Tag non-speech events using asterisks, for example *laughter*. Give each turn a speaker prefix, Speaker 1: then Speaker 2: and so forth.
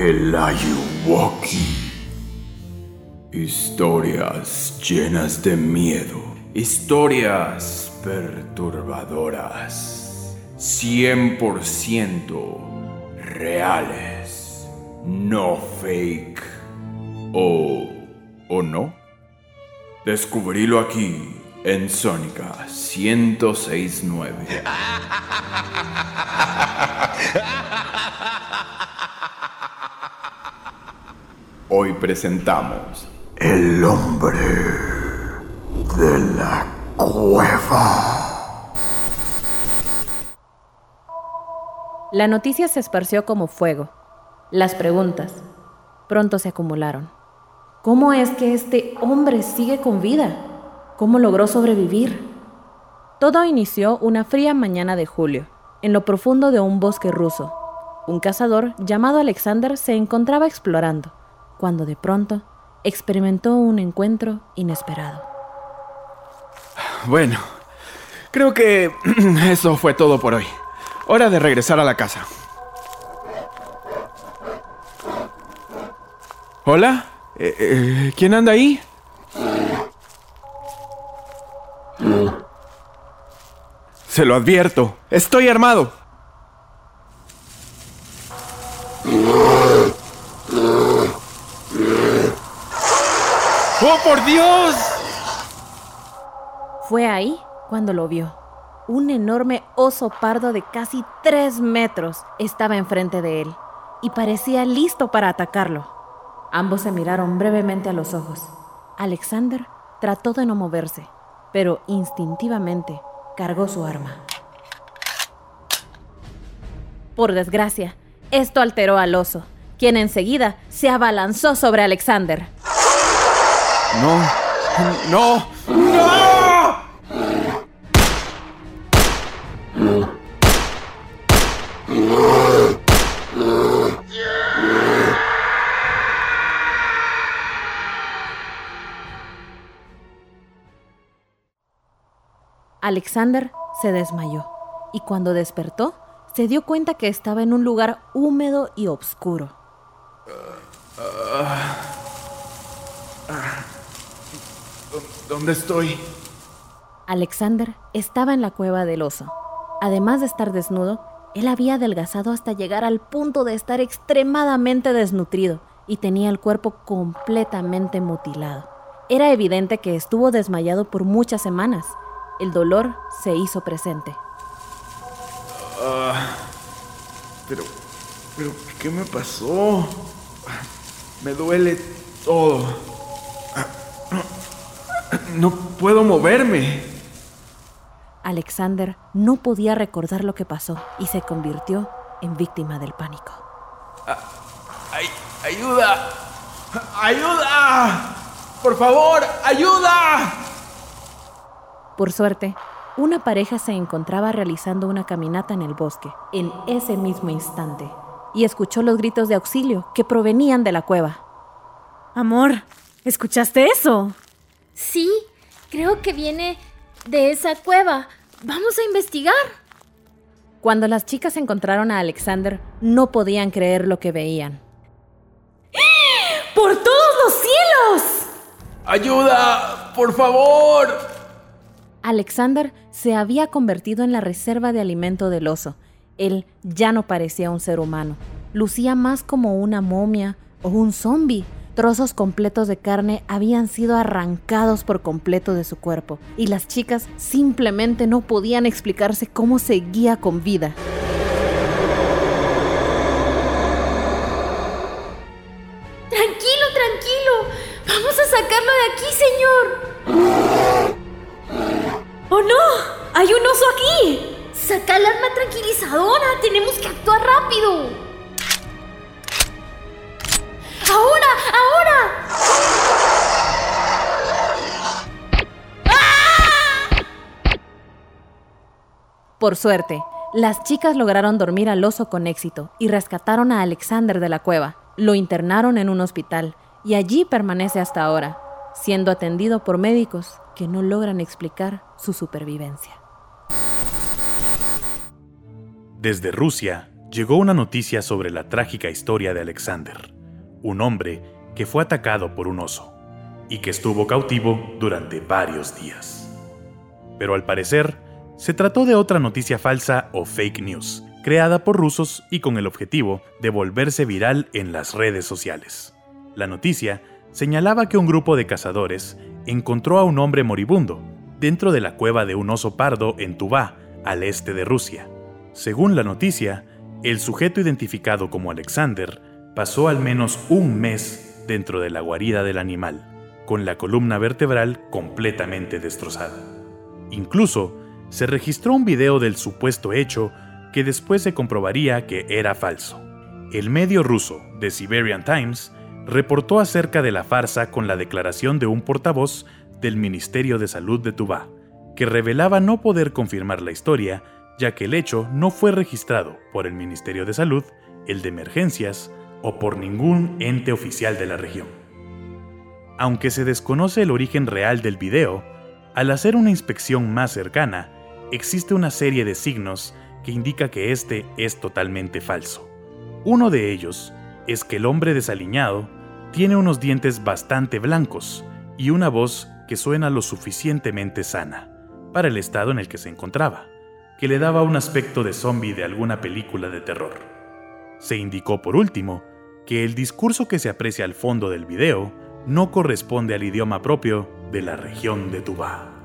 Speaker 1: El Ayuwoki. Historias llenas de miedo. Historias perturbadoras. 100% reales. No fake. ¿O, o no? Descubrílo aquí en Sónica 1069. *laughs* Hoy presentamos El hombre de la cueva.
Speaker 2: La noticia se esparció como fuego. Las preguntas pronto se acumularon. ¿Cómo es que este hombre sigue con vida? ¿Cómo logró sobrevivir? Todo inició una fría mañana de julio, en lo profundo de un bosque ruso. Un cazador llamado Alexander se encontraba explorando cuando de pronto experimentó un encuentro inesperado.
Speaker 3: Bueno, creo que *clears throat* eso fue todo por hoy. Hora de regresar a la casa. ¿Hola? Eh, eh, ¿Quién anda ahí? Se lo advierto, estoy armado. ¡Oh, por Dios!
Speaker 2: Fue ahí cuando lo vio. Un enorme oso pardo de casi tres metros estaba enfrente de él y parecía listo para atacarlo. Ambos se miraron brevemente a los ojos. Alexander trató de no moverse, pero instintivamente cargó su arma. Por desgracia, esto alteró al oso, quien enseguida se abalanzó sobre Alexander.
Speaker 3: No, no, no.
Speaker 2: Alexander se desmayó y cuando despertó se dio cuenta que estaba en un lugar húmedo y oscuro.
Speaker 3: ¿Dónde estoy?
Speaker 2: Alexander estaba en la cueva del oso. Además de estar desnudo, él había adelgazado hasta llegar al punto de estar extremadamente desnutrido y tenía el cuerpo completamente mutilado. Era evidente que estuvo desmayado por muchas semanas. El dolor se hizo presente.
Speaker 3: Ah, pero, pero, ¿qué me pasó? Me duele todo. No puedo moverme.
Speaker 2: Alexander no podía recordar lo que pasó y se convirtió en víctima del pánico.
Speaker 3: ¡Ay, ¡Ayuda! ¡Ayuda! ¡Por favor, ayuda!
Speaker 2: Por suerte, una pareja se encontraba realizando una caminata en el bosque en ese mismo instante y escuchó los gritos de auxilio que provenían de la cueva.
Speaker 4: Amor, ¿escuchaste eso?
Speaker 5: Sí, creo que viene de esa cueva. Vamos a investigar.
Speaker 2: Cuando las chicas encontraron a Alexander, no podían creer lo que veían.
Speaker 4: ¡Por todos los cielos!
Speaker 3: ¡Ayuda! ¡Por favor!
Speaker 2: Alexander se había convertido en la reserva de alimento del oso. Él ya no parecía un ser humano. Lucía más como una momia o un zombie. Trozos completos de carne habían sido arrancados por completo de su cuerpo y las chicas simplemente no podían explicarse cómo seguía con vida.
Speaker 5: Tranquilo, tranquilo. Vamos a sacarlo de aquí, señor.
Speaker 4: ¡Oh no! ¡Hay un oso aquí!
Speaker 5: Saca el arma tranquilizadora. Tenemos que actuar rápido.
Speaker 2: Por suerte, las chicas lograron dormir al oso con éxito y rescataron a Alexander de la cueva. Lo internaron en un hospital y allí permanece hasta ahora, siendo atendido por médicos que no logran explicar su supervivencia.
Speaker 6: Desde Rusia, llegó una noticia sobre la trágica historia de Alexander, un hombre que fue atacado por un oso y que estuvo cautivo durante varios días. Pero al parecer, se trató de otra noticia falsa o fake news, creada por rusos y con el objetivo de volverse viral en las redes sociales. La noticia señalaba que un grupo de cazadores encontró a un hombre moribundo dentro de la cueva de un oso pardo en Tuvá, al este de Rusia. Según la noticia, el sujeto identificado como Alexander pasó al menos un mes dentro de la guarida del animal, con la columna vertebral completamente destrozada. Incluso, se registró un video del supuesto hecho que después se comprobaría que era falso. El medio ruso, The Siberian Times, reportó acerca de la farsa con la declaración de un portavoz del Ministerio de Salud de Tuvá, que revelaba no poder confirmar la historia, ya que el hecho no fue registrado por el Ministerio de Salud, el de Emergencias o por ningún ente oficial de la región. Aunque se desconoce el origen real del video, al hacer una inspección más cercana, existe una serie de signos que indica que este es totalmente falso. Uno de ellos es que el hombre desaliñado tiene unos dientes bastante blancos y una voz que suena lo suficientemente sana para el estado en el que se encontraba, que le daba un aspecto de zombie de alguna película de terror. Se indicó por último que el discurso que se aprecia al fondo del video no corresponde al idioma propio de la región de Tubá.